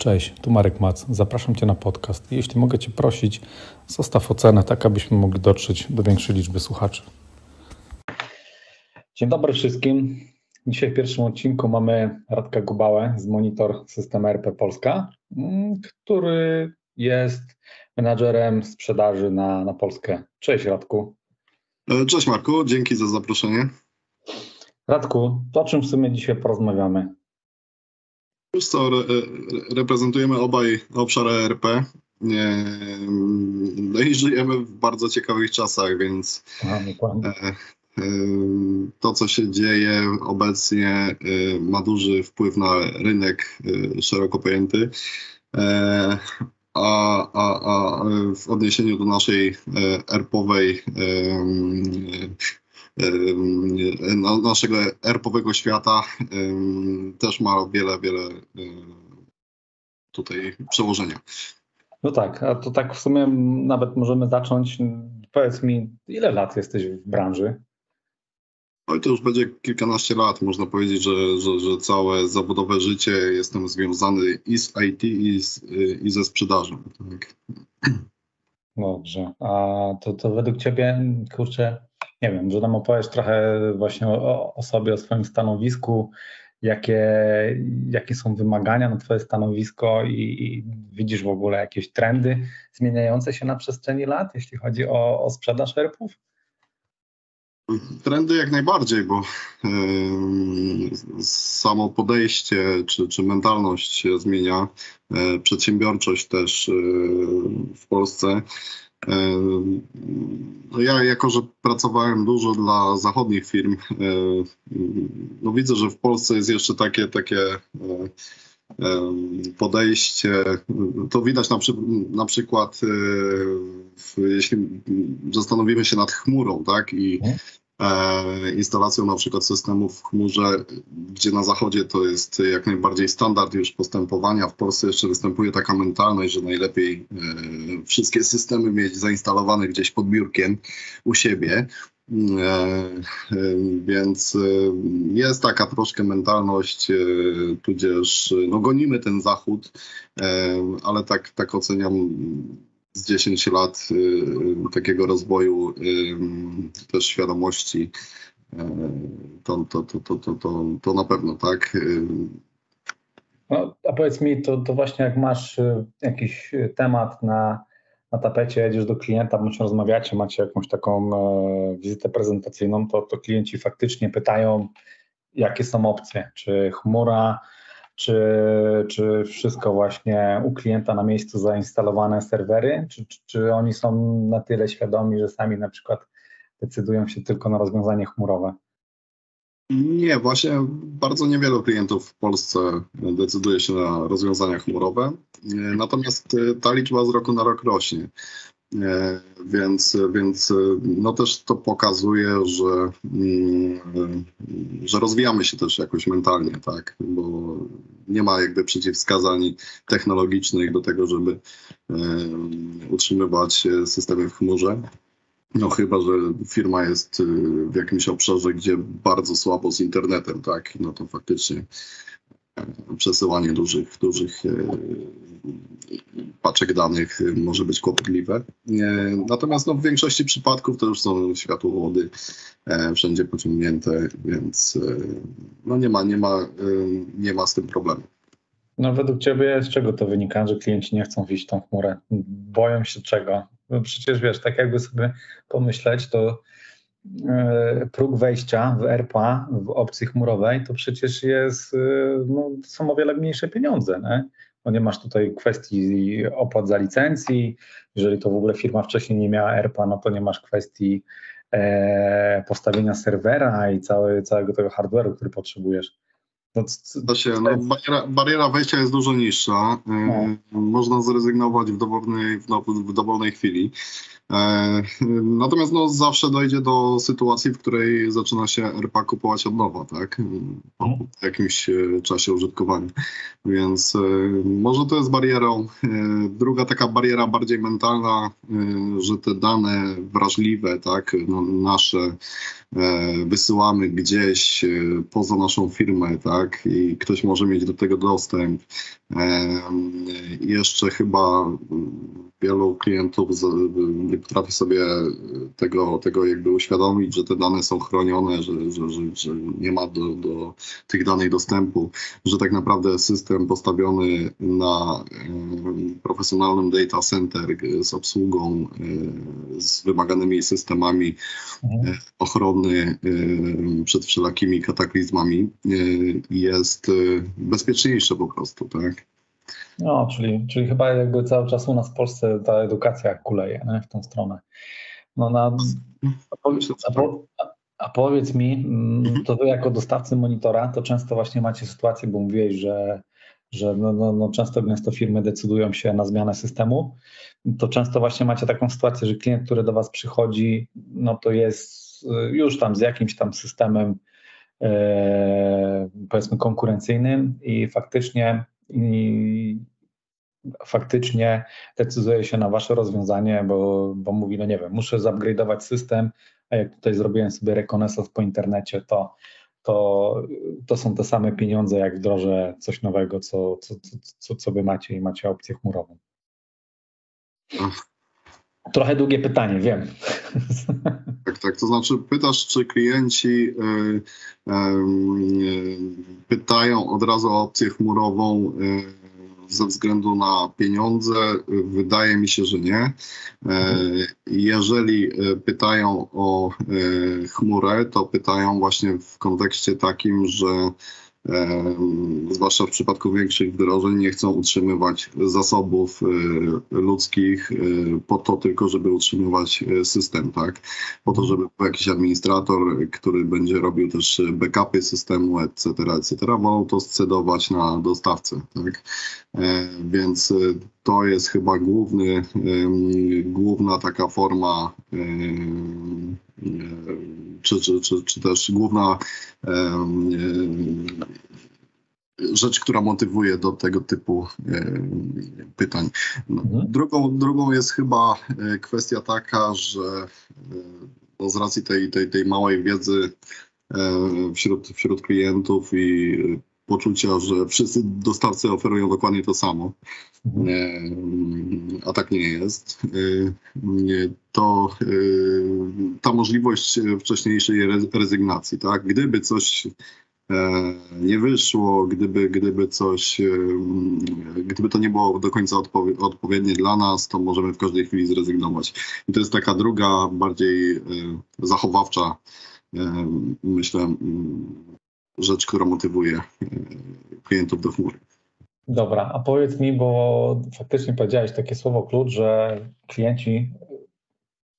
Cześć, tu Marek Mac. Zapraszam Cię na podcast. Jeśli mogę Cię prosić, zostaw ocenę, tak abyśmy mogli dotrzeć do większej liczby słuchaczy. Dzień dobry wszystkim. Dzisiaj w pierwszym odcinku mamy Radka Gubałę z Monitor System RP Polska, mm, który jest menadżerem sprzedaży na, na Polskę. Cześć Radku. E, cześć Marku, dzięki za zaproszenie. Radku, to o czym w sumie dzisiaj porozmawiamy? Wiesz co, re, reprezentujemy obaj obszar ERP. No i żyjemy w bardzo ciekawych czasach, więc Aha, e, e, to, co się dzieje obecnie, e, ma duży wpływ na rynek szeroko pojęty. A, a, a w odniesieniu do naszej ERP-owej naszego erpowego świata też ma wiele, wiele tutaj przełożenia. No tak, a to tak w sumie nawet możemy zacząć. Powiedz mi, ile lat jesteś w branży? Oj, to już będzie kilkanaście lat. Można powiedzieć, że, że, że całe zawodowe życie jestem związany i z IT, i, z, i ze sprzedażą. Tak. Dobrze. A to, to według Ciebie, kurczę, nie wiem, że nam opowiesz trochę właśnie o, o sobie, o swoim stanowisku, jakie, jakie są wymagania na Twoje stanowisko i, i, widzisz w ogóle jakieś trendy zmieniające się na przestrzeni lat, jeśli chodzi o, o sprzedaż ERP-ów? Trendy jak najbardziej, bo samo podejście czy, czy mentalność się zmienia, e, przedsiębiorczość też e, w Polsce ja, jako że pracowałem dużo dla zachodnich firm, no widzę, że w Polsce jest jeszcze takie, takie podejście. To widać na, na przykład, w, jeśli zastanowimy się nad chmurą, tak? I mhm. E, instalacją na przykład systemów w chmurze, gdzie na zachodzie to jest jak najbardziej standard już postępowania. W Polsce jeszcze występuje taka mentalność, że najlepiej e, wszystkie systemy mieć zainstalowane gdzieś pod biurkiem u siebie. E, więc jest taka troszkę mentalność, tudzież no, gonimy ten zachód, ale tak, tak oceniam z 10 lat y, takiego rozwoju y, też świadomości, y, to, to, to, to, to, to, na pewno, tak. No, a powiedz mi, to, to właśnie jak masz jakiś temat na, na tapecie, jedziesz do klienta, bądź rozmawiacie, macie jakąś taką e, wizytę prezentacyjną, to, to klienci faktycznie pytają, jakie są opcje, czy chmura, czy, czy wszystko właśnie u klienta na miejscu zainstalowane serwery, czy, czy, czy oni są na tyle świadomi, że sami na przykład decydują się tylko na rozwiązanie chmurowe? Nie, właśnie bardzo niewielu klientów w Polsce decyduje się na rozwiązania chmurowe. Natomiast ta liczba z roku na rok rośnie. E, więc, więc no też to pokazuje, że, mm, że rozwijamy się też jakoś mentalnie, tak? Bo nie ma jakby przeciwwskazań technologicznych do tego, żeby e, utrzymywać systemy w chmurze. No chyba, że firma jest w jakimś obszarze, gdzie bardzo słabo z internetem, tak? No to faktycznie przesyłanie dużych, dużych e, paczek danych może być kłopotliwe. Natomiast no, w większości przypadków to już są światłowody e, wszędzie pociągnięte, więc e, no, nie, ma, nie, ma, nie ma z tym problemu. No według Ciebie z czego to wynika, że klienci nie chcą wziąć tą chmurę? Boją się czego? No przecież wiesz, tak jakby sobie pomyśleć, to E, próg wejścia w RPA, w opcji chmurowej, to przecież jest, e, no, są o wiele mniejsze pieniądze. Nie? No nie masz tutaj kwestii opłat za licencji, jeżeli to w ogóle firma wcześniej nie miała RPA, no to nie masz kwestii e, postawienia serwera i cały, całego tego hardware'u, który potrzebujesz. No, to się, no, bariera, bariera, wejścia jest dużo niższa. No. Można zrezygnować w dowolnej, w dowolnej chwili. E, natomiast no, zawsze dojdzie do sytuacji, w której zaczyna się RPA kupować od nowa, tak? Po mhm. jakimś e, czasie użytkowania. Więc e, może to jest barierą. Druga taka bariera bardziej mentalna, że te dane wrażliwe, tak, no, nasze wysyłamy gdzieś poza naszą firmę, tak, i ktoś może mieć do tego dostęp. Jeszcze chyba wielu klientów nie potrafi sobie tego, tego jakby uświadomić, że te dane są chronione, że, że, że, że nie ma do, do tych danych dostępu, że tak naprawdę system postawiony na profesjonalnym data center z obsługą, z wymaganymi systemami mhm. ochrony przed wszelakimi kataklizmami jest bezpieczniejszy po prostu, tak? No, czyli, czyli chyba jakby cały czas u nas w Polsce ta edukacja kuleje nie? w tą stronę. No na, a, po, a powiedz mi, mm, to wy jako dostawcy monitora, to często właśnie macie sytuację, bo mówiłeś, że, że no, no, no często gęsto firmy decydują się na zmianę systemu, to często właśnie macie taką sytuację, że klient, który do was przychodzi, no to jest y, już tam z jakimś tam systemem e, powiedzmy konkurencyjnym i faktycznie i faktycznie decyduje się na wasze rozwiązanie, bo, bo mówi, no nie wiem, muszę zupgrade'ować system, a jak tutaj zrobiłem sobie rekonesans po internecie, to, to, to są te same pieniądze, jak wdrożę coś nowego, co, co, co, co wy macie i macie opcję chmurową. Trochę długie pytanie, wiem. Tak, tak. To znaczy, pytasz, czy klienci y, y, y, pytają od razu o opcję chmurową ze względu na pieniądze? Wydaje mi się, że nie. Jeżeli pytają o chmurę, to pytają właśnie w kontekście takim, że zwłaszcza w przypadku większych wdrożeń, nie chcą utrzymywać zasobów e, ludzkich e, po to tylko, żeby utrzymywać e, system, tak? Po to, żeby był jakiś administrator, który będzie robił też backupy systemu, etc., etc., wolą to scedować na dostawcę, tak? Więc to jest chyba główny, główna taka forma czy, czy, czy, czy też główna rzecz, która motywuje do tego typu pytań. No, mhm. Drugą, drugą jest chyba e, kwestia taka, że e, no z racji tej, tej, tej małej wiedzy e, wśród, wśród klientów i poczucia, że wszyscy dostawcy oferują dokładnie to samo, mhm. a tak nie jest, to ta możliwość wcześniejszej rezygnacji, tak? Gdyby coś e, nie wyszło, gdyby, gdyby coś, gdyby to nie było do końca odpowiednie dla nas, to możemy w każdej chwili zrezygnować. I to jest taka druga, bardziej e, zachowawcza, myślę, rzecz, która motywuje e, klientów do chmury. Dobra, a powiedz mi, bo faktycznie powiedziałeś takie słowo klucz, że klienci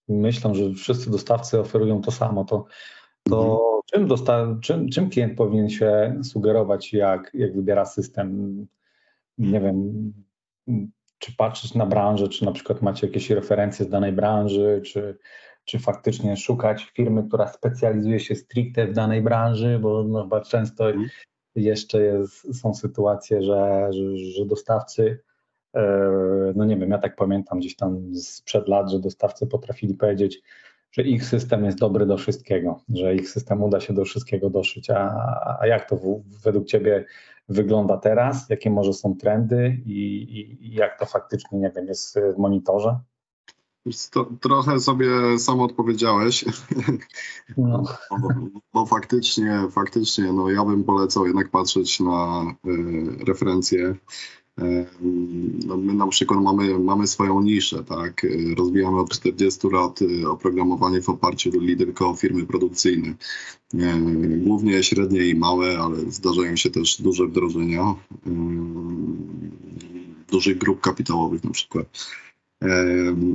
myślą, że wszyscy dostawcy oferują to samo, to, to mhm. czym, dosta- czym, czym klient powinien się sugerować, jak, jak wybiera system? Nie wiem, czy patrzeć na branżę, czy na przykład macie jakieś referencje z danej branży, czy, czy faktycznie szukać firmy, która specjalizuje się stricte w danej branży, bo no chyba często mhm. jeszcze jest, są sytuacje, że, że, że dostawcy, e, no nie wiem, ja tak pamiętam gdzieś tam sprzed lat, że dostawcy potrafili powiedzieć, że ich system jest dobry do wszystkiego, że ich system uda się do wszystkiego doszyć. A, a jak to w, według Ciebie wygląda teraz? Jakie może są trendy i, i, i jak to faktycznie, nie wiem, jest w monitorze? To, trochę sobie sam odpowiedziałeś, no. bo, bo, faktycznie, faktycznie, no ja bym polecał jednak patrzeć na y, referencje. Y, no my na przykład mamy, mamy swoją niszę, tak? Rozwijamy od 40 lat oprogramowanie w oparciu tylko o firmy produkcyjne. Głównie średnie i małe, ale zdarzają się też duże wdrożenia dużych grup kapitałowych na przykład.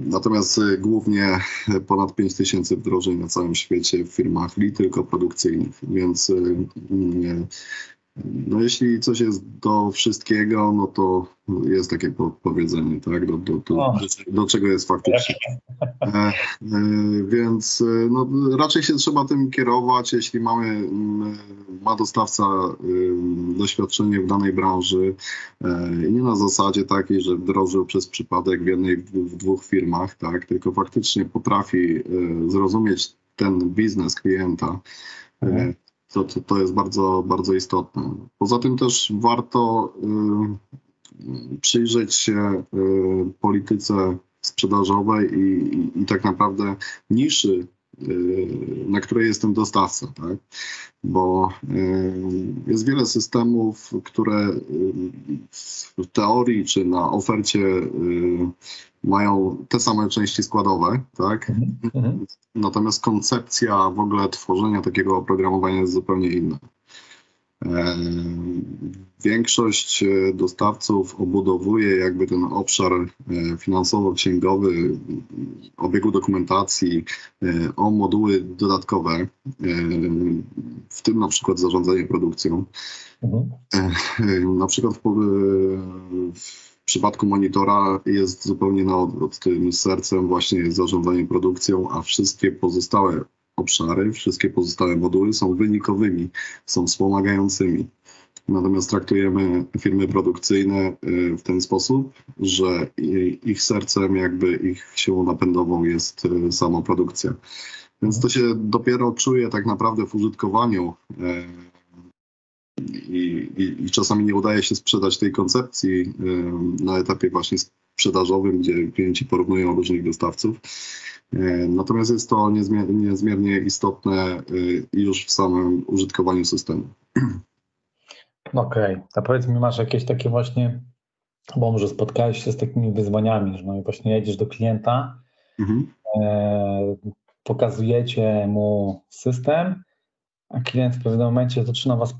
Natomiast y, głównie ponad 5 tysięcy wdrożeń na całym świecie w firmach li tylko produkcyjnych, więc y, no jeśli coś jest do wszystkiego, no to jest takie powiedzenie, tak? Do, do, do, do, czego jest faktycznie. E, e, więc e, no, raczej się trzeba tym kierować, jeśli mamy, mm, ma dostawca doświadczenie w danej branży i nie na zasadzie takiej, że wdrożył przez przypadek w jednej, w dwóch firmach, tak? Tylko faktycznie potrafi zrozumieć ten biznes klienta. To, to, to jest bardzo, bardzo istotne. Poza tym też warto y, przyjrzeć się y, polityce sprzedażowej i, i, i tak naprawdę niszy Y, na której jest ten dostawca, tak? Bo y, jest wiele systemów, które y, w teorii czy na ofercie mają te same części składowe, tak? Mhm, mhm. Natomiast koncepcja w ogóle tworzenia takiego oprogramowania jest zupełnie inna. Większość e, dostawców obudowuje jakby ten obszar e, finansowo-księgowy, obiegu dokumentacji e, o moduły dodatkowe, w tym na przykład zarządzanie produkcją. Mhm. Na przykład w, w przypadku monitora jest zupełnie na odwrót. Tym sercem właśnie jest zarządzanie produkcją, a wszystkie pozostałe obszary, wszystkie pozostałe moduły są wynikowymi, są wspomagającymi. Natomiast traktujemy firmy produkcyjne y, w ten sposób, że ich sercem, jakby ich siłą napędową jest y, sama produkcja. Więc to się dopiero czuje tak naprawdę w użytkowaniu y, i, i, i czasami nie udaje się sprzedać tej koncepcji na etapie właśnie sprzedażowym, gdzie klienci porównują różnych dostawców. E, natomiast jest to niezmiernie, istotne e, już w samym użytkowaniu systemu. Okej, okay. a powiedz mi, masz jakieś takie właśnie, bo może spotkałeś się z takimi wyzwaniami, że no i właśnie jedziesz do klienta, mhm. e, pokazujecie mu system, klient w pewnym momencie zaczyna Was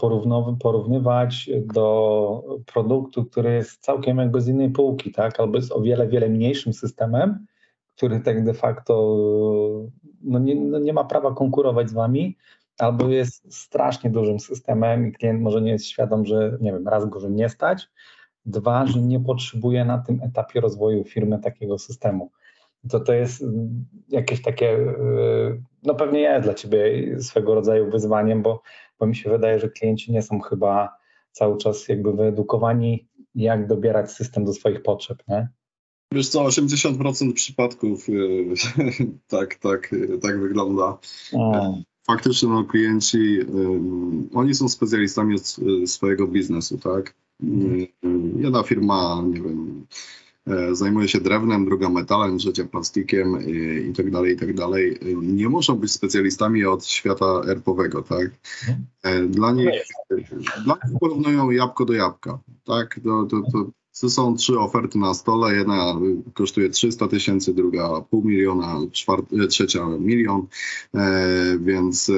porównywać do produktu, który jest całkiem jakby z innej półki, tak? Albo jest o wiele, wiele mniejszym systemem, który tak de facto no nie, no nie ma prawa konkurować z wami, albo jest strasznie dużym systemem i klient może nie jest świadom, że nie wiem, raz go, że nie stać, dwa, że nie potrzebuje na tym etapie rozwoju firmy takiego systemu. To to jest jakieś takie, no pewnie jest dla ciebie swego rodzaju wyzwaniem, bo, bo mi się wydaje, że klienci nie są chyba cały czas jakby wyedukowani, jak dobierać system do swoich potrzeb, nie? Wiesz co, 80% przypadków e, tak, tak, tak wygląda. Faktycznie no, klienci, oni są specjalistami e, swojego biznesu, tak? Jedna firma, nie wiem, zajmuje się drewnem, druga metalem, trzecia plastikiem i, i tak dalej, i tak dalej. Nie muszą być specjalistami od świata erpowego, tak? Dla nich, dla nich porównują jabłko do jabłka, tak? To, to, to, to są trzy oferty na stole. Jedna kosztuje 300 tysięcy, druga pół miliona, czwart- trzecia milion, e, więc e,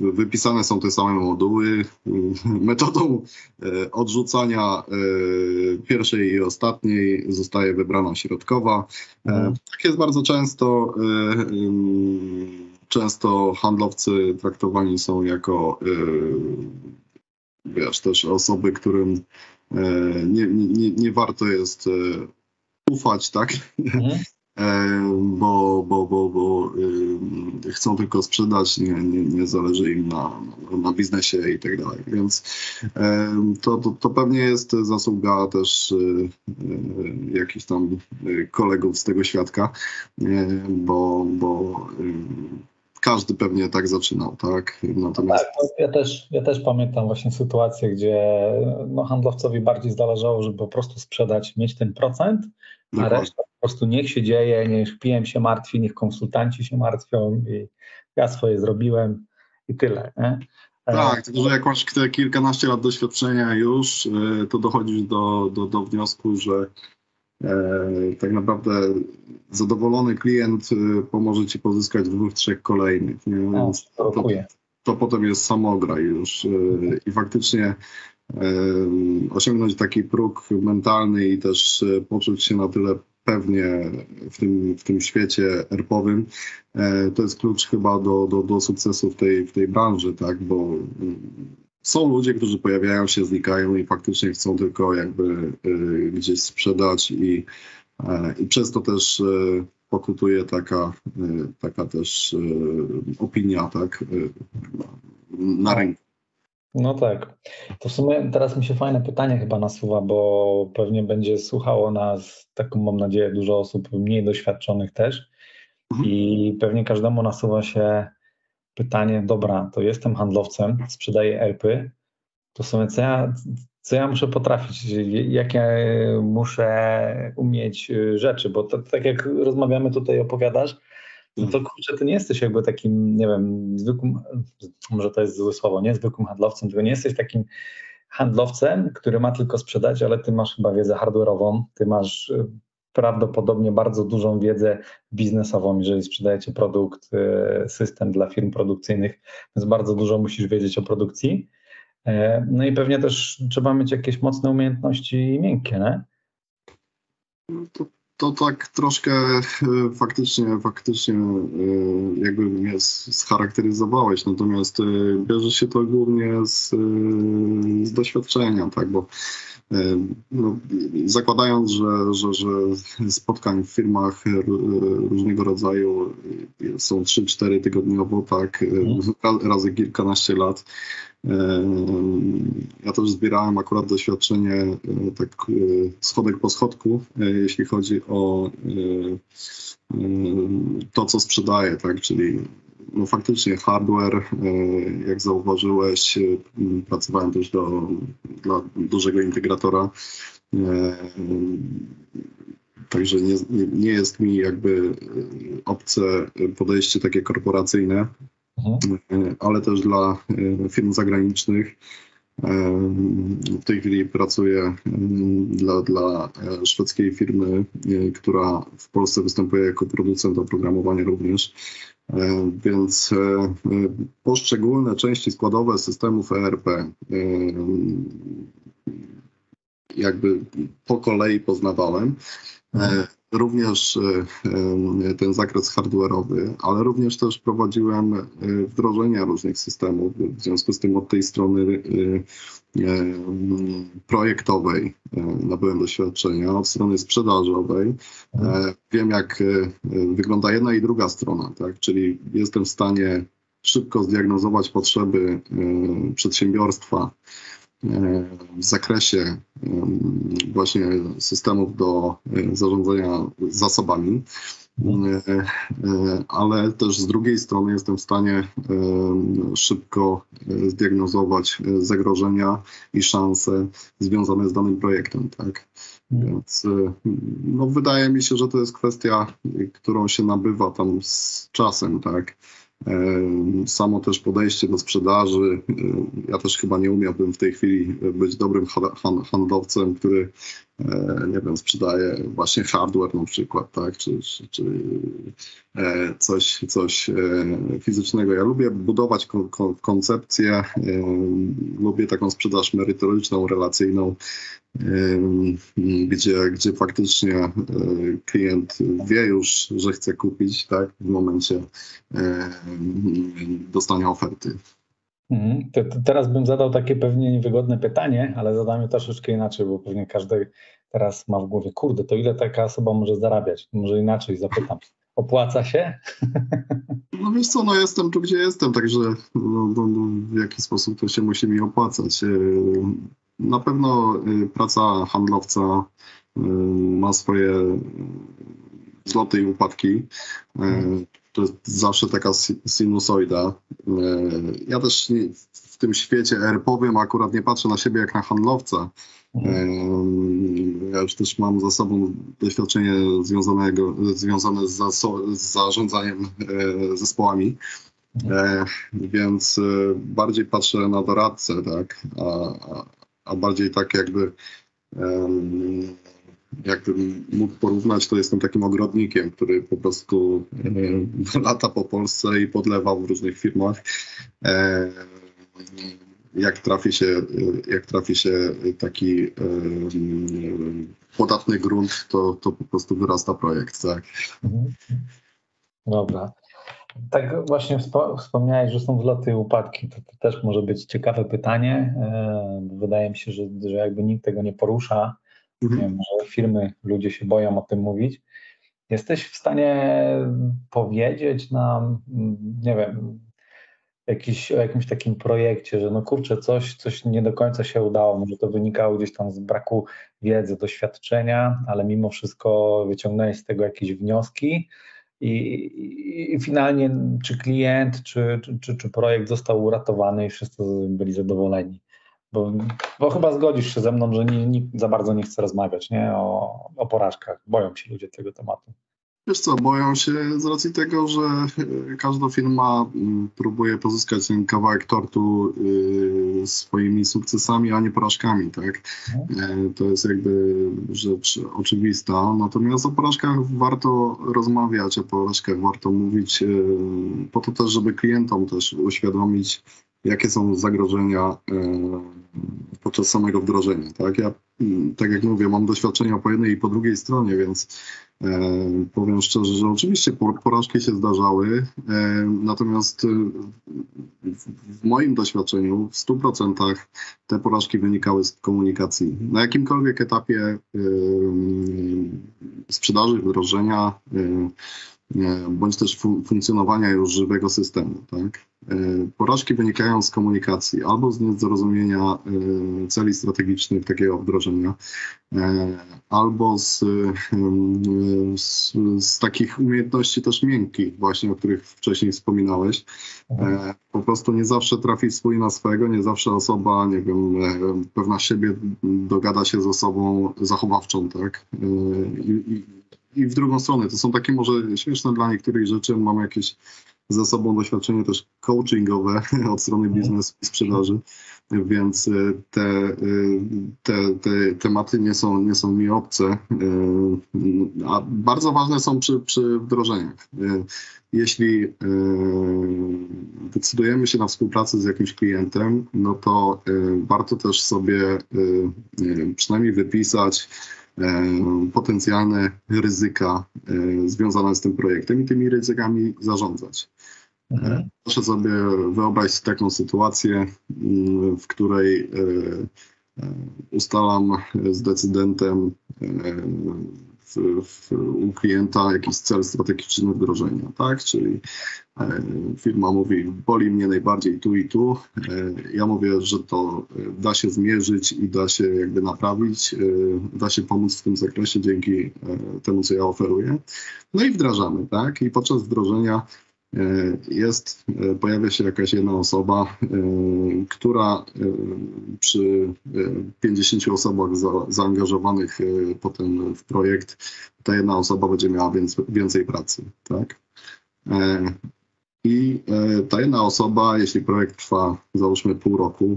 wypisane są te same moduły. Metodą e, odrzucania e, pierwszej i ostatniej zostaje wybrana środkowa. E, mhm. Tak jest bardzo często. Często handlowcy traktowani są jako wiesz, też osoby, którym nie, nie, nie warto jest ufać, tak? Mhm. E, bo, bo, bo, bo chcą tylko sprzedać, nie, nie, nie zależy im na, na biznesie i tak dalej. Więc to, to, to pewnie jest zasługa też jakichś tam kolegów z tego świadka, bo, bo każdy pewnie tak zaczynał, tak? Natomiast... Tak, ja też, ja też pamiętam właśnie sytuację, gdzie no, handlowcowi bardziej zależało, żeby po prostu sprzedać, mieć ten procent, a reszta po prostu niech się dzieje, niech PM się martwi, niech konsultanci się martwią i ja swoje zrobiłem i tyle. Nie? E, tak, tylko że jak masz te kilkanaście lat doświadczenia już, e, to dochodzisz do, do, do wniosku, że tak naprawdę zadowolony klient e, pomoże ci pozyskać dwóch, trzech kolejnych. Nie? Więc to, to, potem jest samogra już e, i faktycznie osiągnąć taki próg mentalny i też poczuć się na tyle pewnie w tym, w tym świecie erpowym, to jest klucz chyba do, do, do sukcesu w tej, w tej branży, tak, bo są ludzie, którzy pojawiają się, znikają i faktycznie chcą tylko jakby y, gdzieś sprzedać i, e, i przez to też e, pokutuje taka, e, taka też opinia tak, na rynku. No tak. To w sumie teraz mi się fajne pytanie chyba nasuwa, bo pewnie będzie słuchało nas, taką mam nadzieję, dużo osób mniej doświadczonych też. Mhm. I pewnie każdemu nasuwa się pytanie, dobra, to jestem handlowcem, sprzedaję ERPy, to sobie co ja, co ja muszę potrafić, jakie muszę umieć y, rzeczy, bo to, tak jak rozmawiamy tutaj, opowiadasz, no to kurczę, ty nie jesteś jakby takim, nie wiem, zwykłym, może to jest złe słowo, nie? Zwykłym handlowcem, tylko nie jesteś takim handlowcem, który ma tylko sprzedać, ale ty masz chyba wiedzę hardware'ową, ty masz y, prawdopodobnie bardzo dużą wiedzę biznesową, jeżeli sprzedajecie produkt, y, system dla firm produkcyjnych, więc bardzo dużo musisz wiedzieć o produkcji. E, no i pewnie też trzeba mieć jakieś mocne umiejętności miękkie, nie? No to, to tak troszkę e, faktycznie, faktycznie e, jakby mnie scharakteryzowałeś, natomiast bierze się to głównie z, z doświadczenia, tak, bo no, zakładając, że, że, że spotkań w firmach różnego rodzaju są 3-4 tygodniowo, tak, mhm. razy kilkanaście lat, ja też zbierałem akurat doświadczenie tak schodek po schodku, jeśli chodzi o to, co sprzedaję, tak, czyli no faktycznie hardware, jak zauważyłeś, pracowałem też do, dla dużego integratora. Także nie, nie jest mi jakby obce podejście takie korporacyjne. Mhm. ale też dla e, firm zagranicznych. E, w tej chwili pracuję dla, dla e, szwedzkiej firmy, która w Polsce występuje jako producent oprogramowania również. Więc poszczególne części składowe systemów ERP jakby po kolei poznawałem. Mhm również e, e, ten zakres hardware'owy, ale również też prowadziłem e, wdrożenia różnych systemów. W związku z tym od tej strony projektowej nabyłem doświadczenia, od strony sprzedażowej wiem, jak wygląda jedna i druga strona, tak? czyli jestem w stanie szybko zdiagnozować potrzeby przedsiębiorstwa, w zakresie właśnie systemów do e, zarządzania zasobami, e, ale też z drugiej strony jestem w stanie szybko e, zdiagnozować zagrożenia i szanse związane z danym projektem. Tak? Więc no, wydaje mi się, że to jest kwestia, którą się nabywa tam z czasem, tak? Samo też podejście do sprzedaży. Ja też chyba nie umiałbym w tej chwili być dobrym handlowcem, który nie wiem, sprzedaje właśnie hardware na przykład, tak, czy, czy, czy e, coś, coś e, fizycznego. Ja lubię budować koncepcję, lubię taką sprzedaż merytoryczną, relacyjną, gdzie, gdzie faktycznie e, klient wie już, że chce kupić, tak, w momencie dostania oferty. Mhm. Teraz bym zadał takie pewnie niewygodne pytanie, ale zadam je troszeczkę inaczej, bo pewnie każdy teraz ma w głowie, kurde, to ile taka osoba może zarabiać? Może inaczej zapytam. Opłaca się? No wiesz co, no jestem tu, gdzie jestem, także no, no, no, w jaki sposób to się musi mi opłacać. E, na pewno y, praca handlowca y, ma swoje zloty i upadki. To jest zawsze taka sinusoida. Ja też w tym świecie ERP-owym akurat nie patrzę na siebie jak na handlowca. Ja już też mam za sobą doświadczenie związanego, związane z, z zarządzaniem zespołami. Więc bardziej patrzę na doradcę, tak, a, a bardziej tak jakby jakbym mógł porównać, to jestem takim ogrodnikiem, który po prostu lata po Polsce i podlewa w różnych firmach. Jak trafi się, jak trafi się taki podatny grunt, to, to po prostu wyrasta projekt, tak? Dobra. Tak właśnie wspomniałeś, że są wzloty i upadki. To, to, też może być ciekawe pytanie. E, wydaje mi się, że, że jakby nikt tego nie porusza. Mhm. Wiem, że firmy, ludzie się boją o tym mówić. Jesteś w stanie powiedzieć nam, nie wiem, jakiś, o jakimś takim projekcie, że no kurczę, coś, coś nie do końca się udało, może to wynikało gdzieś tam z braku wiedzy, doświadczenia, ale mimo wszystko wyciągnąłeś z tego jakieś wnioski i, i finalnie czy klient, czy, czy, czy projekt został uratowany i wszyscy byli zadowoleni. Bo, bo chyba zgodzisz się ze mną, że nikt za bardzo nie chce rozmawiać nie? O, o porażkach. Boją się ludzie tego tematu. Wiesz co, boją się z racji tego, że e, każda firma mm, próbuje pozyskać ten kawałek tortu y, swoimi sukcesami, a nie porażkami, tak? Mhm. E, to jest jakby rzecz oczywista. Natomiast o porażkach warto rozmawiać, o porażkach warto mówić, e, po to też, żeby klientom też uświadomić, jakie są zagrożenia podczas samego wdrożenia. Tak, ja, mm, tak jak mówię, mam doświadczenia po jednej i po drugiej stronie, więc E, powiem szczerze, że oczywiście porażki się zdarzały, e, natomiast e, w moim doświadczeniu w 100% te porażki wynikały z komunikacji. Na jakimkolwiek etapie sprzedaży, wdrożenia, bądź też funkcjonowania już żywego systemu. Tak? E, porażki wynikają z komunikacji albo z niezrozumienia e, celi strategicznych takiego wdrożenia, e, albo z, z, z, takich umiejętności też miękkich, właśnie o których wcześniej wspominałeś. Po prostu nie zawsze trafi swój na swego, nie zawsze osoba, nie wiem, pewna siebie dogada się z osobą zachowawczą, tak? I, i, i w drugą stronę. To są takie może śmieszne dla niektórych rzeczy. Mam jakieś za sobą doświadczenie też coachingowe od strony mhm. biznesu i sprzedaży, więc e, te, e, te, te tematy nie są, nie są mi obce, e, a bardzo ważne są przy, przy wdrożeniach. Jeśli decydujemy się na współpracę z jakimś klientem, no to warto też sobie przynajmniej wypisać, potencjalne ryzyka związane z tym projektem i tymi ryzykami zarządzać. Mhm. Proszę sobie wyobrazić taką sytuację, w której e, e, ustalam z decydentem e, u klienta jakiś cel strategiczny wdrożenia, tak? Czyli firma mówi, boli mnie najbardziej tu i tu. Ja mówię, że to da się zmierzyć i da się jakby naprawić, da się pomóc w tym zakresie dzięki temu, co ja oferuję. No i wdrażamy, tak? I podczas wdrożenia E, jest, e, pojawia się jakaś jedna osoba, e, która przy 50 osobach za, zaangażowanych potem w projekt, ta jedna osoba będzie miała więcej, więcej pracy, tak? I ta jedna osoba, jeśli projekt trwa załóżmy pół roku,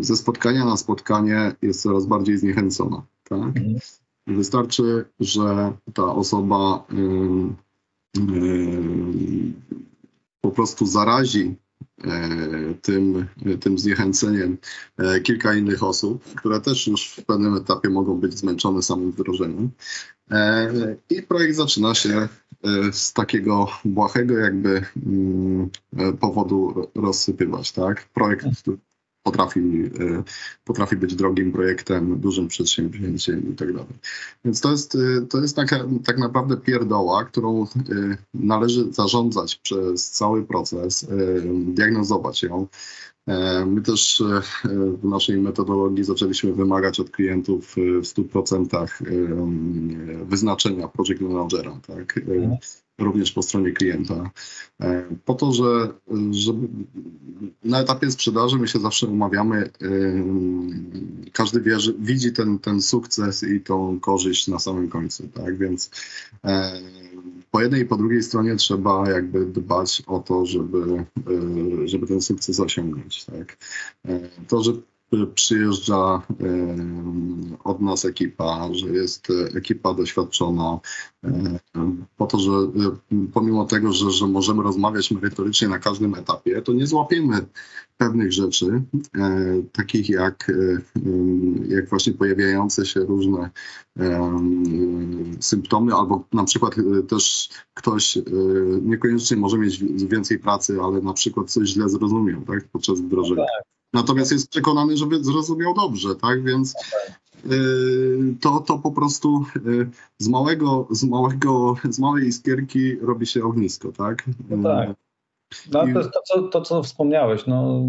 ze spotkania na spotkanie jest coraz bardziej zniechęcona, tak? Mhm. Wystarczy, że ta osoba po prostu zarazi e, tym, tym zniechęceniem e, kilka innych osób, które też już w pewnym etapie mogą być zmęczone samym wdrożeniem. E, I projekt zaczyna się z takiego błahego jakby mm, powodu rozsypywać. Tak? Projekt, potrafi, e, potrafi być drogim projektem, dużym przedsięwzięciem i tak dalej. Więc to jest, e, to jest taka, tak naprawdę pierdoła, którą e, należy zarządzać przez cały proces, diagnozować ją. My też w naszej metodologii zaczęliśmy wymagać od klientów w 100% wyznaczenia project managera. Tak? Również po stronie klienta. E, po to, że, że na etapie sprzedaży my się zawsze umawiamy, e, każdy widzi ten, ten sukces i tą korzyść na samym końcu, tak? Więc e, po jednej i po drugiej stronie trzeba jakby dbać o to, żeby, żeby ten sukces osiągnąć, tak? To, że przyjeżdża od nas ekipa, że jest ekipa doświadczona, po to, że pomimo tego, że, że możemy rozmawiać merytorycznie na każdym etapie, to nie złapiemy pewnych rzeczy, takich jak, jak właśnie pojawiające się różne symptomy, albo na przykład też ktoś niekoniecznie może mieć więcej pracy, ale na przykład coś źle zrozumiał tak, podczas wdrożenia. No tak. Natomiast jest przekonany, żeby zrozumiał dobrze, tak? Więc y, to, to po prostu y, z małego, z małego, z małej iskierki robi się ognisko, tak? No tak. No, to to, co, to, co wspomniałeś, no,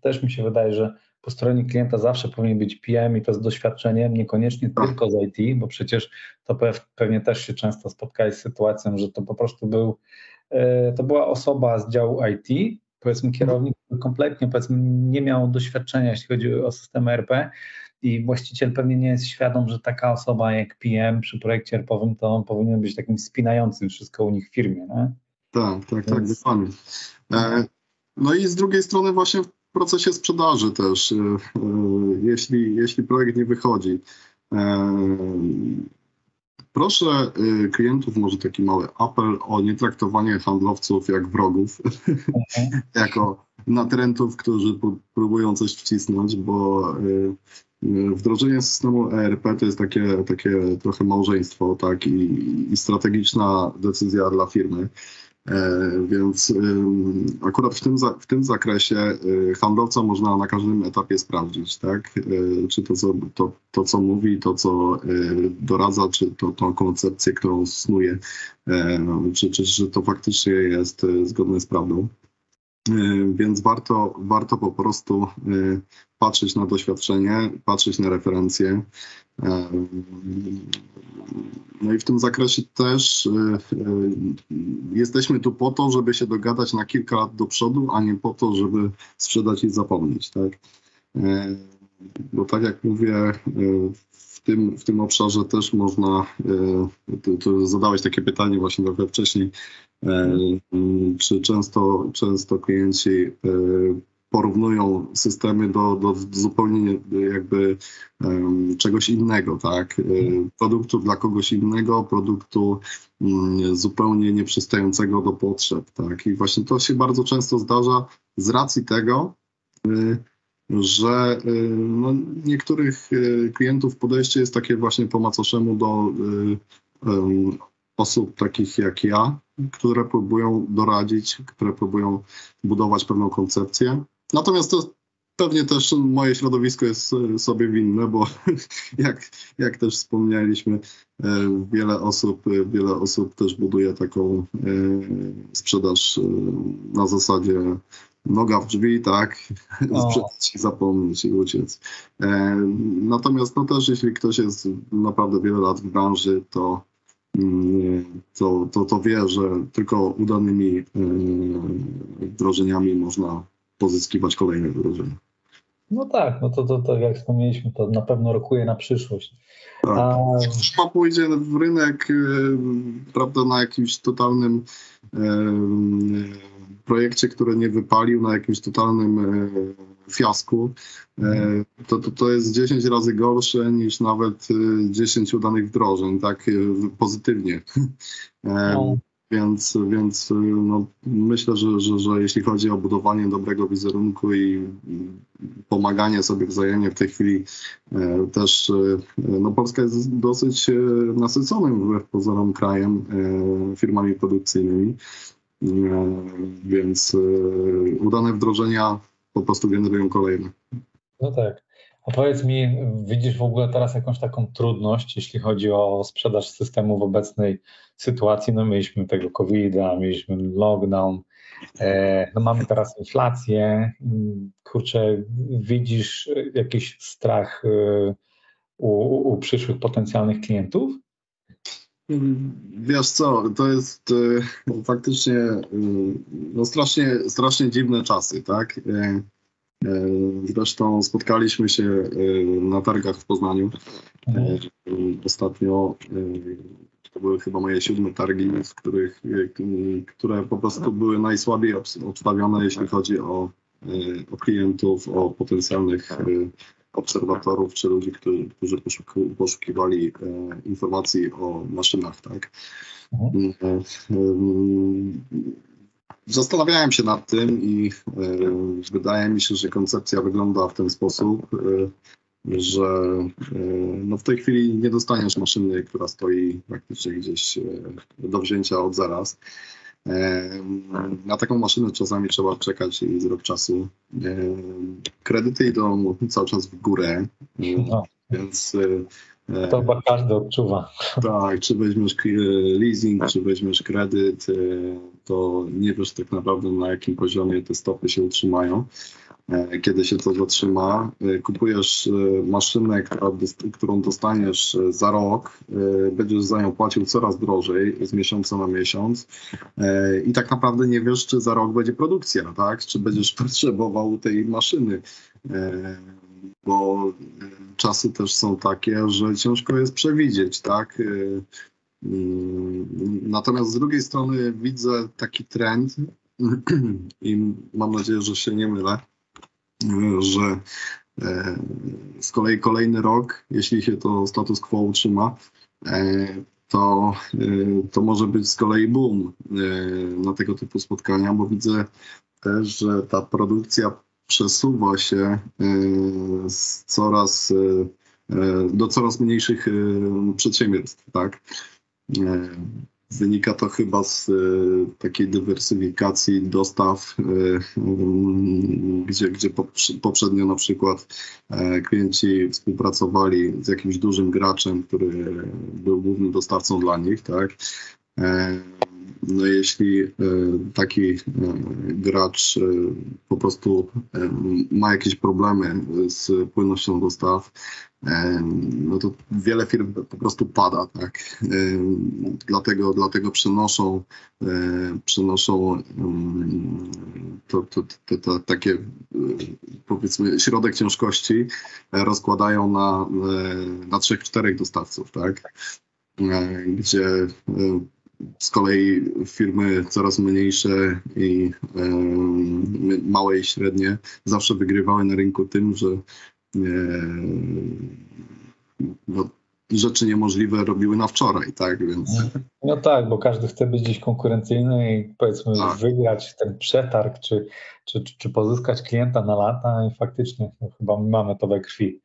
też mi się wydaje, że po stronie klienta zawsze powinien być PM i to z doświadczeniem, niekoniecznie tylko z IT, bo przecież to pewnie też się często spotkałeś z sytuacją, że to po prostu był, e, to była osoba z działu IT, powiedzmy kierownik, który kompletnie powiedzmy nie miał doświadczenia, jeśli chodzi o system RP i właściciel pewnie nie jest świadom, że taka osoba jak PM przy projekcie RP-owym to on powinien być takim spinającym wszystko u nich w firmie. Nie? Tak, tak, tak, dokładnie. E, no i z drugiej strony właśnie w procesie sprzedaży też, e, e, jeśli, jeśli projekt nie wychodzi, Proszę klientów, może taki mały apel o nietraktowanie handlowców jak wrogów, okay. jako natrętów, którzy próbują coś wcisnąć, bo wdrożenie systemu ERP to jest takie, takie trochę małżeństwo, tak, i, i strategiczna decyzja dla firmy. E, więc akurat w tym, w tym zakresie e, handlowca można na każdym etapie sprawdzić, tak? E, czy to co, to, to, co mówi, to, co doradza, czy to, tą koncepcję, którą snuje, czy, czy, czy to faktycznie jest zgodne z prawdą. Więc warto, warto po prostu patrzeć na doświadczenie, patrzeć na referencje. No i w tym zakresie też jesteśmy tu po to, żeby się dogadać na kilka lat do przodu, a nie po to, żeby sprzedać i zapomnieć, tak? Bo tak jak mówię, w tym, w tym obszarze też można, tu, tu zadałeś takie pytanie właśnie trochę wcześniej, czy często, często klienci porównują systemy do, do zupełnie jakby czegoś innego, tak? E, produktu dla kogoś innego, produktu um, zupełnie nieprzystającego do potrzeb, tak? I właśnie to się bardzo często zdarza z racji tego, że y, no, niektórych y, klientów podejście jest takie właśnie po macoszemu do osób takich jak ja, które próbują doradzić, które próbują budować pewną koncepcję, Natomiast to pewnie też moje środowisko jest sobie winne, bo jak, jak też wspomnieliśmy, wiele osób, wiele osób też buduje taką sprzedaż na zasadzie noga w drzwi, tak, sprzedać i zapomnieć i uciec. Natomiast no też jeśli ktoś jest naprawdę wiele lat w branży, to mm, to, to, to wie, że tylko udanymi wdrożeniami można pozyskiwać kolejne wydarzenia. No tak, no to, to, to jak wspomnieliśmy, to na pewno rokuje na przyszłość. Tak. A... Firma pójdzie w rynek, prawda, na jakimś totalnym e, projekcie, który nie wypalił, na jakimś totalnym e, fiasku, e, to, to, to jest 10 razy gorsze niż nawet 10 udanych wdrożeń, tak pozytywnie. No. Więc, więc no, myślę, że, że, że jeśli chodzi o budowanie dobrego wizerunku i pomaganie sobie wzajemnie w tej chwili e, też, e, no Polska jest dosyć e, nasyconym wbrew pozorom krajem, firmami produkcyjnymi, więc udane wdrożenia po prostu generują kolejne. No tak. A powiedz mi, widzisz w ogóle teraz jakąś taką trudność, jeśli chodzi o sprzedaż systemu w obecnej sytuacji? No mieliśmy tego COVID-a, mieliśmy lockdown, e, no mamy teraz inflację. Kurczę, widzisz jakiś strach e, u, u przyszłych potencjalnych klientów? Wiesz co, to jest e, faktycznie no strasznie, strasznie dziwne czasy, tak? E, zresztą spotkaliśmy się e, na targach w Poznaniu. E, ostatnio to były chyba moje siódme targi, w których, które po prostu były najsłabiej obstawione, jeśli chodzi o, o klientów, o potencjalnych obserwatorów czy ludzi, którzy, którzy poszukiwali informacji o maszynach. Tak? Mhm. Zastanawiałem się nad tym i e, wydaje mi się, że koncepcja wygląda w ten sposób, e, że e, no w tej chwili nie dostaniesz maszyny, która stoi praktycznie gdzieś do wzięcia od zaraz. Na taką maszynę czasami trzeba czekać z rok czasu. Kredyty idą cały czas w górę, no. więc to chyba każdy odczuwa. Tak, czy weźmiesz leasing, czy weźmiesz kredyt, to nie wiesz tak naprawdę na jakim poziomie te stopy się utrzymają. Kiedy się to zatrzyma. Kupujesz maszynę, którą dostaniesz za rok, będziesz za nią płacił coraz drożej z miesiąca na miesiąc i tak naprawdę nie wiesz, czy za rok będzie produkcja, tak? czy będziesz potrzebował tej maszyny bo czasy też są takie, że ciężko jest przewidzieć, tak? Natomiast z drugiej strony widzę taki trend i mam nadzieję, że się nie mylę, że e, z kolei kolejny rok, jeśli się to status quo utrzyma, e, to, e, to może być z kolei boom na tego typu spotkania, bo widzę też, że ta produkcja przesuwa się z coraz, do coraz mniejszych przedsiębiorstw, tak? E, wynika to chyba z e, takiej dywersyfikacji dostaw, e, gdzie, gdzie poprzednio na przykład klienci współpracowali z jakimś dużym graczem, który był głównym dostawcą dla nich, tak? No jeśli taki gracz po prostu ma jakieś problemy z płynnością dostaw, no to wiele firm po prostu pada, tak. Dlatego, dlatego przenoszą, przenoszą to, to, to, to takie powiedzmy środek ciężkości rozkładają na, na trzech, czterech dostawców, tak. Gdzie z kolei firmy coraz mniejsze i małe i średnie zawsze wygrywały na rynku tym, że no, rzeczy niemożliwe robiły na wczoraj, tak? Więc... No tak, bo każdy chce być gdzieś konkurencyjny i powiedzmy tak. wygrać ten przetarg, czy, czy, czy, pozyskać klienta na lata i faktycznie no, chyba mamy to we krwi.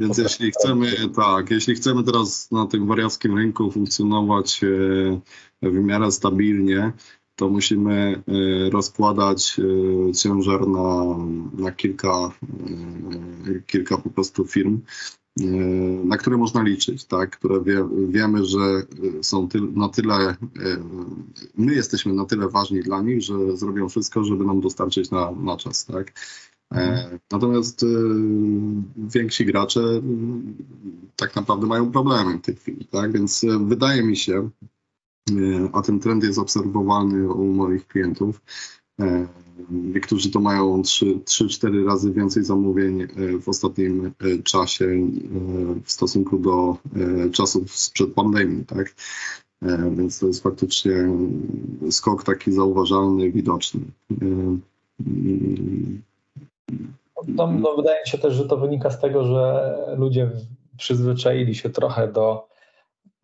Więc jeśli chcemy, tak, jeśli chcemy teraz na tym wariackim rynku funkcjonować e, w miarę stabilnie, to musimy y, rozkładać y, ciężar na, na kilka, kilka po prostu firm, na które można liczyć, tak? które wie, wiemy, że są ty, na tyle, my jesteśmy na tyle ważni dla nich, że zrobią wszystko, żeby nam dostarczyć na, na czas. Tak? Mhm. Natomiast więksi gracze tak naprawdę mają problemy w tej chwili, tak? Więc wydaje mi się, a ten trend jest obserwowalny u moich klientów. E, niektórzy to mają 3-4 razy więcej zamówień e, w ostatnim e, czasie w stosunku do czasów sprzed pandemii, tak? Więc to jest faktycznie skok taki zauważalny, widoczny. No, no, wydaje mi się też, że to wynika z tego, że ludzie przyzwyczaili się trochę do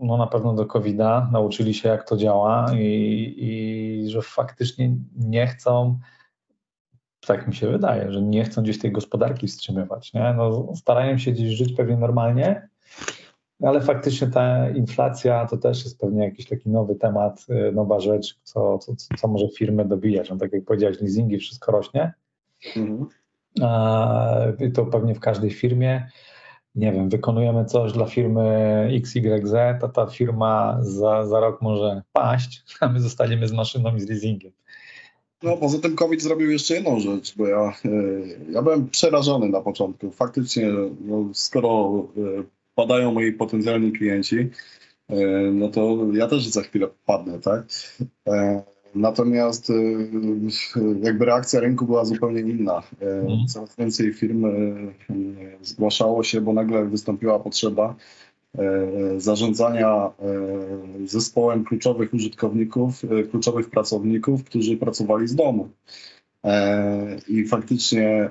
no na pewno do COVID-a, nauczyli się jak to działa i, i że faktycznie nie chcą, tak mi się wydaje, że nie chcą gdzieś tej gospodarki wstrzymywać. Nie? No, starają się gdzieś żyć pewnie normalnie, ale faktycznie ta inflacja to też jest pewnie jakiś taki nowy temat, y, nowa rzecz, co, co, co może firmy dobijać. No, tak jak powiedziałeś, leasingi, wszystko rośnie. Mhm. To pewnie w każdej firmie nie wiem, wykonujemy coś dla firmy XYZ, to ta firma za, za rok może paść, a my zostaniemy z maszyną i z leasingiem. No poza tym COVID zrobił jeszcze jedną rzecz, bo ja, e, ja byłem przerażony na początku. Faktycznie, no, skoro e, padają moi potencjalni klienci, e, no to ja też za chwilę padnę, tak? Natomiast y, jakby reakcja rynku była zupełnie inna. Y, mhm. Coraz więcej firm y, zgłaszało się, bo nagle wystąpiła potrzeba zarządzania zespołem kluczowych użytkowników, kluczowych pracowników, którzy pracowali z domu. I faktycznie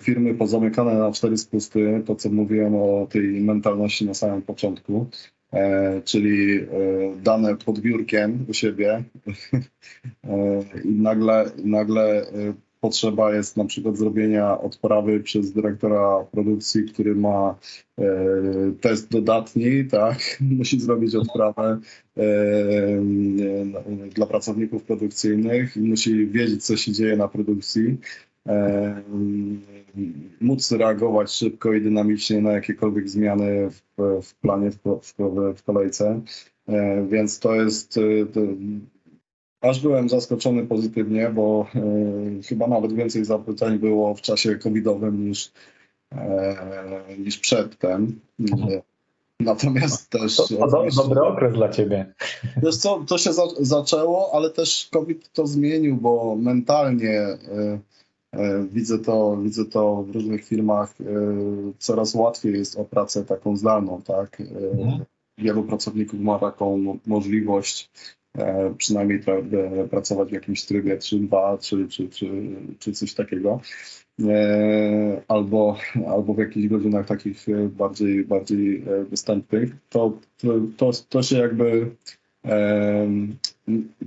firmy pozamykane na cztery spusty, to co mówiłem o tej mentalności na samym początku, E, czyli e, dane pod biurkiem u siebie. E, i nagle, nagle potrzeba jest na przykład zrobienia odprawy przez dyrektora produkcji, który ma test dodatni, tak, musi zrobić odprawę dla pracowników produkcyjnych i musi wiedzieć, co się dzieje na produkcji móc reagować szybko i dynamicznie na jakiekolwiek zmiany w, w planie, w, w, w kolejce. E, więc to jest, e, to, aż byłem zaskoczony pozytywnie, bo e, chyba nawet więcej zapytań było w czasie covidowym niż, niż przedtem. E, Natomiast też. To, to do, dobry okres dla ciebie. Wiesz co, to się za, zaczęło, ale też COVID to zmienił, bo mentalnie e, widzę, to, widzę to w różnych firmach. E, coraz łatwiej jest o pracę taką zdalną, tak? E, Mhm. Wielu pracowników ma taką mo- możliwość e, przynajmniej pra, e, pracować w jakimś trybie 3-2 czy, czy, czy, czy coś takiego. E, albo, albo w jakichś godzinach takich e, bardziej, bardziej e, występnych, to, to, to, się jakby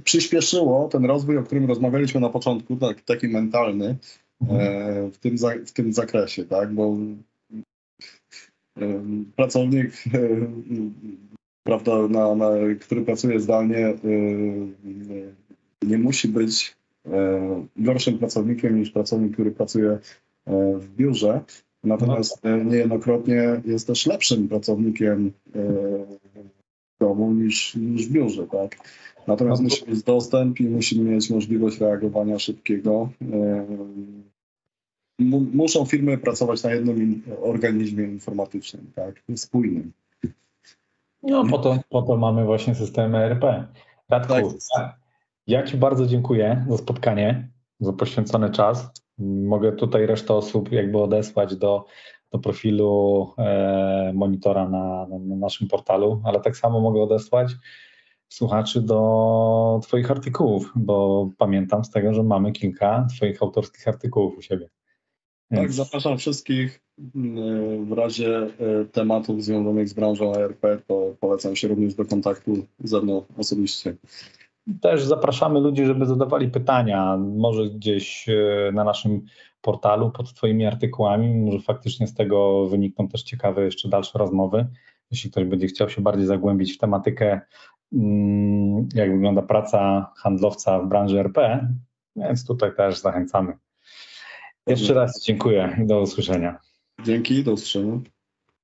przyspieszyło ten rozwój, o którym rozmawialiśmy na początku, tak, taki mentalny e, w, tym za, w tym zakresie, tak, bo em, pracownik, e, prawda, na, na, który pracuje zdalnie, e, nie musi być e, gorszym pracownikiem niż pracownik, który pracuje e, w biurze. Natomiast e, niejednokrotnie jest też lepszym pracownikiem e, domu niż, niż w biurze, tak? Natomiast No to- musi mieć dostęp i musimy mieć możliwość reagowania szybkiego. Mu- Muszą firmy pracować na jednym organizmie informatycznym, tak? Spójnym. No po to, po to mamy właśnie system ERP. Radku, Tak ja Ci bardzo dziękuję za spotkanie, za poświęcony czas. Mogę tutaj resztę osób jakby odesłać do, do profilu e, monitora na, na, na naszym portalu, ale tak samo mogę odesłać słuchaczy do Twoich artykułów, bo pamiętam z tego, że mamy kilka Twoich autorskich artykułów u siebie. Tak, zapraszam wszystkich. mm, W razie e, tematów związanych z branżą ERP, to polecam się również do kontaktu ze mną osobiście. Też zapraszamy ludzi, żeby zadawali pytania, może gdzieś e, na naszym portalu pod Twoimi artykułami, może faktycznie z tego wynikną też ciekawe jeszcze dalsze rozmowy. Jeśli ktoś będzie chciał się bardziej zagłębić w tematykę, mm, jak wygląda praca handlowca w branży RP, więc tutaj też zachęcamy. Jeszcze raz dziękuję i do usłyszenia. Dzięki, do usłyszenia.